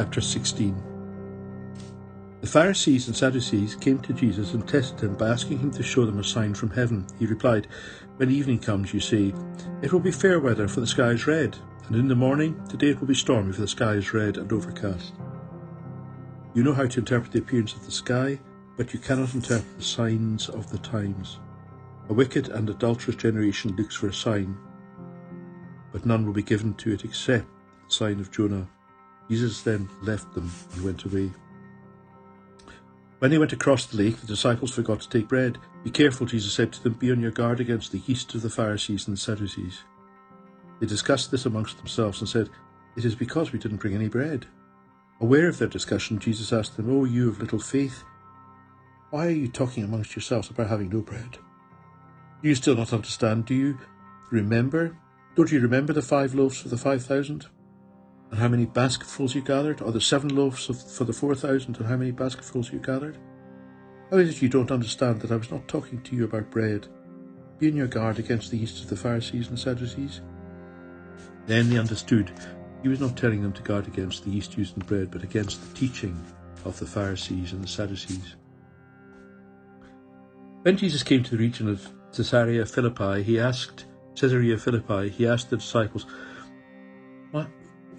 Chapter 16 The Pharisees and Sadducees came to Jesus and tested him by asking him to show them a sign from heaven. He replied, When evening comes, you say, It will be fair weather, for the sky is red, and in the morning, today it will be stormy, for the sky is red and overcast. You know how to interpret the appearance of the sky, but you cannot interpret the signs of the times. A wicked and adulterous generation looks for a sign, but none will be given to it except the sign of Jonah. Jesus then left them and went away. When they went across the lake, the disciples forgot to take bread. Be careful, Jesus said to them, be on your guard against the yeast of the Pharisees and the Sadducees. They discussed this amongst themselves and said, It is because we didn't bring any bread. Aware of their discussion, Jesus asked them, O oh, you of little faith, why are you talking amongst yourselves about having no bread? Do you still not understand? Do you remember? Don't you remember the five loaves for the five thousand? And how many basketfuls you gathered, or the seven loaves of, for the four thousand, and how many basketfuls you gathered? How is it you don't understand that I was not talking to you about bread? Be on your guard against the yeast of the Pharisees and Sadducees. Then they understood he was not telling them to guard against the yeast used in bread, but against the teaching of the Pharisees and the Sadducees. When Jesus came to the region of Caesarea Philippi, he asked Caesarea Philippi, he asked the disciples,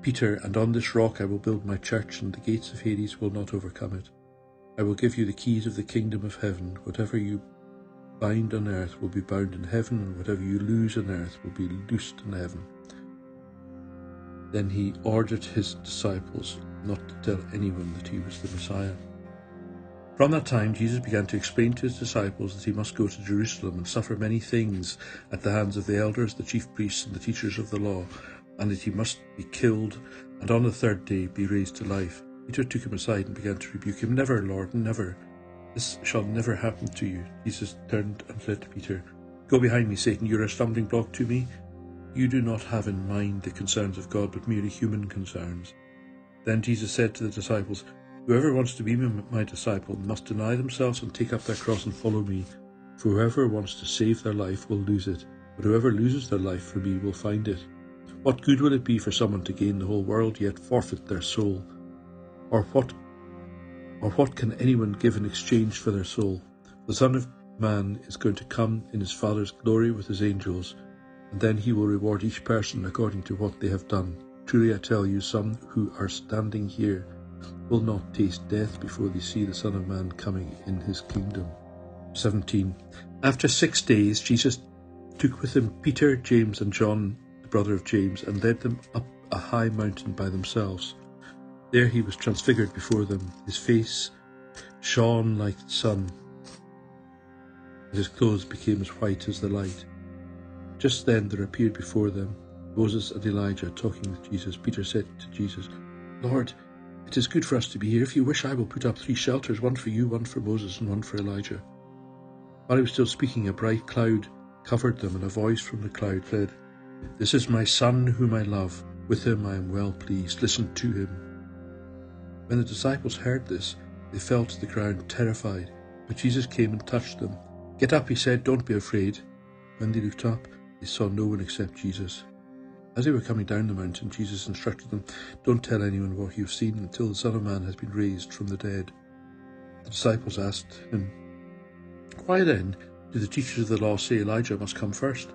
Peter, and on this rock I will build my church, and the gates of Hades will not overcome it. I will give you the keys of the kingdom of heaven. Whatever you bind on earth will be bound in heaven, and whatever you loose on earth will be loosed in heaven. Then he ordered his disciples not to tell anyone that he was the Messiah. From that time, Jesus began to explain to his disciples that he must go to Jerusalem and suffer many things at the hands of the elders, the chief priests, and the teachers of the law, and that he must be killed, and on the third day be raised to life. Peter took him aside and began to rebuke him. Never, Lord, never. This shall never happen to you. Jesus turned and said to Peter, Go behind me, Satan, you're a stumbling block to me. You do not have in mind the concerns of God, but merely human concerns. Then Jesus said to the disciples, Whoever wants to be my disciple must deny themselves and take up their cross and follow me. For whoever wants to save their life will lose it, but whoever loses their life for me will find it. What good will it be for someone to gain the whole world yet forfeit their soul? Or what or what can anyone give in exchange for their soul? The Son of Man is going to come in his Father's glory with his angels, and then he will reward each person according to what they have done. Truly I tell you, some who are standing here will not taste death before they see the Son of Man coming in his kingdom. 17. After six days, Jesus took with him Peter, James, and John brother of James, and led them up a high mountain by themselves. There he was transfigured before them. His face shone like the sun, and his clothes became as white as the light. Just then there appeared before them Moses and Elijah talking with Jesus. Peter said to Jesus, Lord, it is good for us to be here. If you wish, I will put up three shelters one for you, one for Moses, and one for Elijah. While he was still speaking, a bright cloud covered them, and a voice from the cloud said, this is my Son whom I love. With him I am well pleased. Listen to him. When the disciples heard this, they fell to the ground terrified. But Jesus came and touched them. Get up, he said, don't be afraid. When they looked up, they saw no one except Jesus. As they were coming down the mountain, Jesus instructed them, Don't tell anyone what you've seen until the Son of Man has been raised from the dead. The disciples asked him, Why then do the teachers of the law say Elijah must come first?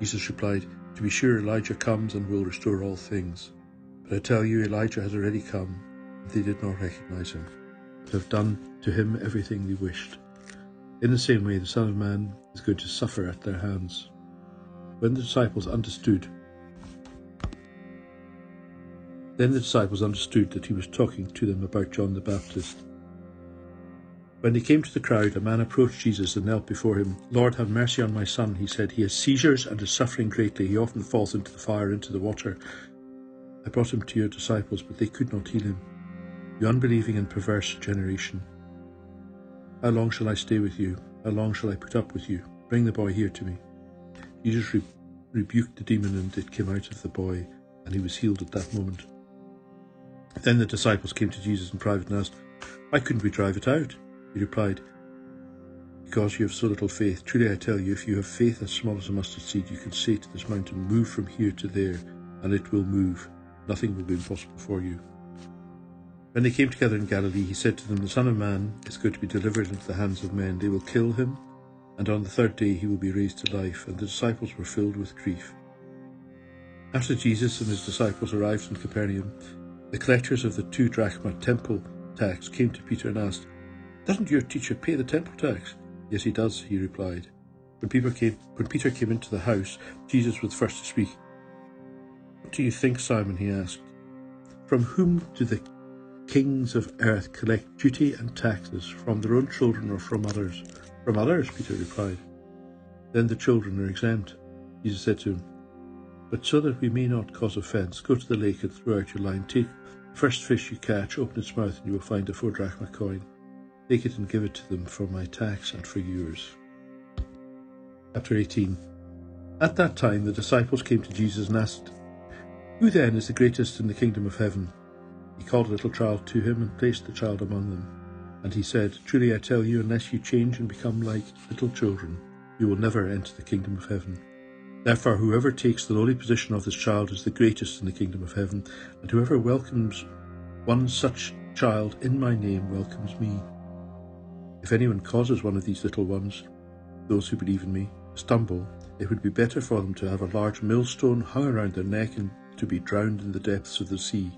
Jesus replied, to be sure, Elijah comes and will restore all things. But I tell you, Elijah has already come, they did not recognize him, but have done to him everything they wished. In the same way, the Son of Man is going to suffer at their hands. When the disciples understood, then the disciples understood that he was talking to them about John the Baptist. When they came to the crowd, a man approached Jesus and knelt before him. Lord, have mercy on my son, he said. He has seizures and is suffering greatly. He often falls into the fire, into the water. I brought him to your disciples, but they could not heal him. You unbelieving and perverse generation. How long shall I stay with you? How long shall I put up with you? Bring the boy here to me. Jesus re- rebuked the demon, and it came out of the boy, and he was healed at that moment. Then the disciples came to Jesus in private and asked, Why couldn't we drive it out? He replied, Because you have so little faith. Truly I tell you, if you have faith as small as a mustard seed, you can say to this mountain, Move from here to there, and it will move. Nothing will be impossible for you. When they came together in Galilee, he said to them, The Son of Man is going to be delivered into the hands of men. They will kill him, and on the third day he will be raised to life. And the disciples were filled with grief. After Jesus and his disciples arrived in Capernaum, the collectors of the two drachma temple tax came to Peter and asked, Doesn't your teacher pay the temple tax? Yes, he does, he replied. When Peter came, when Peter came into the house, Jesus was first to speak. What do you think, Simon? he asked. From whom do the kings of earth collect duty and taxes? From their own children or from others? From others, Peter replied. Then the children are exempt. Jesus said to him, But so that we may not cause offence, go to the lake and throw out your line. Take the first fish you catch, open its mouth, and you will find a four drachma coin. Take it and give it to them for my tax and for yours. Chapter 18 At that time the disciples came to Jesus and asked, Who then is the greatest in the kingdom of heaven? He called a little child to him and placed the child among them. And he said, Truly I tell you, unless you change and become like little children, you will never enter the kingdom of heaven. Therefore, whoever takes the lowly position of this child is the greatest in the kingdom of heaven, and whoever welcomes one such child in my name welcomes me. If anyone causes one of these little ones, those who believe in me, stumble, it would be better for them to have a large millstone hung around their neck and to be drowned in the depths of the sea.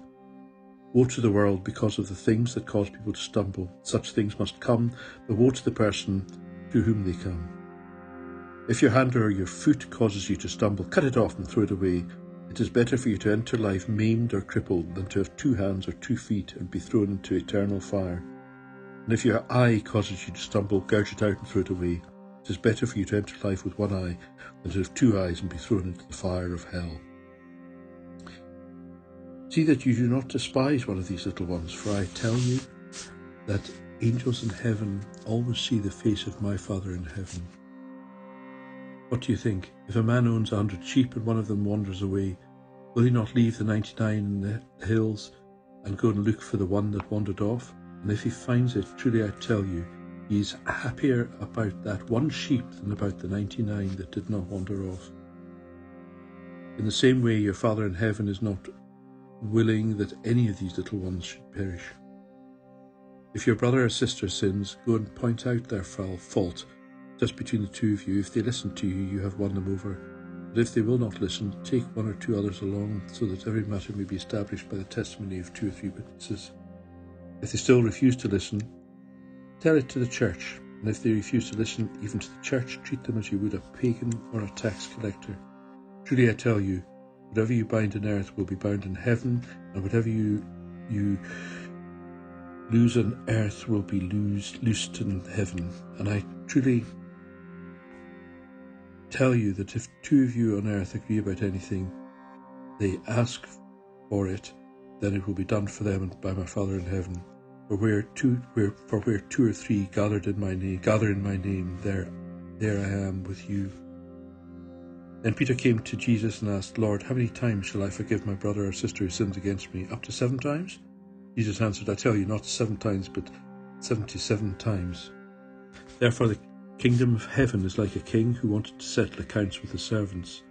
Woe to the world because of the things that cause people to stumble. Such things must come, but woe to the person to whom they come. If your hand or your foot causes you to stumble, cut it off and throw it away. It is better for you to enter life maimed or crippled than to have two hands or two feet and be thrown into eternal fire. And if your eye causes you to stumble, gouge it out and throw it away. It is better for you to enter life with one eye than to have two eyes and be thrown into the fire of hell. See that you do not despise one of these little ones, for I tell you that angels in heaven always see the face of my Father in heaven. What do you think? If a man owns a hundred sheep and one of them wanders away, will he not leave the ninety nine in the hills and go and look for the one that wandered off? And if he finds it, truly I tell you, he is happier about that one sheep than about the ninety nine that did not wander off. In the same way, your Father in heaven is not willing that any of these little ones should perish. If your brother or sister sins, go and point out their foul fault just between the two of you. If they listen to you, you have won them over. But if they will not listen, take one or two others along, so that every matter may be established by the testimony of two or three witnesses. If they still refuse to listen, tell it to the church. And if they refuse to listen even to the church, treat them as you would a pagan or a tax collector. Truly I tell you, Whatever you bind on earth will be bound in heaven, and whatever you you lose on earth will be loosed, loosed in heaven. And I truly tell you that if two of you on earth agree about anything, they ask for it, then it will be done for them by my Father in heaven. For where two, where, for where two or three gathered in my name, gather in my name, there, there I am with you. Then Peter came to Jesus and asked, Lord, how many times shall I forgive my brother or sister who sins against me? Up to seven times? Jesus answered, I tell you, not seven times, but seventy seven times. Therefore, the kingdom of heaven is like a king who wanted to settle accounts with his servants.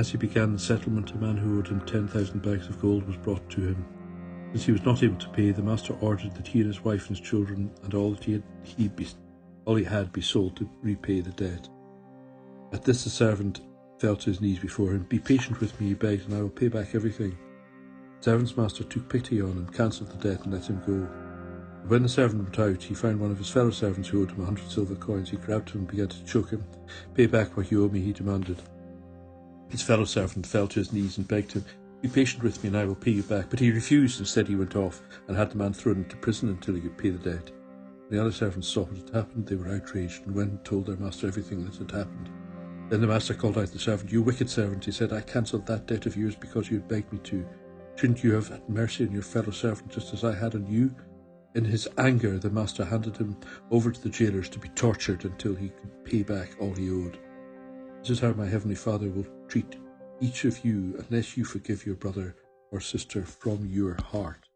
As he began the settlement, a man who owed him ten thousand bags of gold was brought to him. Since he was not able to pay, the master ordered that he and his wife and his children and all that he had, he be, all he had be sold to repay the debt. At this the servant fell to his knees before him. Be patient with me, he begged, and I will pay back everything. The servant's master took pity on him, cancelled the debt, and let him go. when the servant went out, he found one of his fellow servants who owed him a hundred silver coins. He grabbed him and began to choke him. Pay back what you owe me, he demanded. His fellow servant fell to his knees and begged him, Be patient with me and I will pay you back. But he refused. Instead, he went off and had the man thrown into prison until he could pay the debt. The other servants saw what had happened, they were outraged and went and told their master everything that had happened. Then the master called out the servant, You wicked servant, he said, I cancelled that debt of yours because you had begged me to. Shouldn't you have had mercy on your fellow servant just as I had on you? In his anger, the master handed him over to the jailers to be tortured until he could pay back all he owed. This is how my heavenly Father will treat each of you unless you forgive your brother or sister from your heart.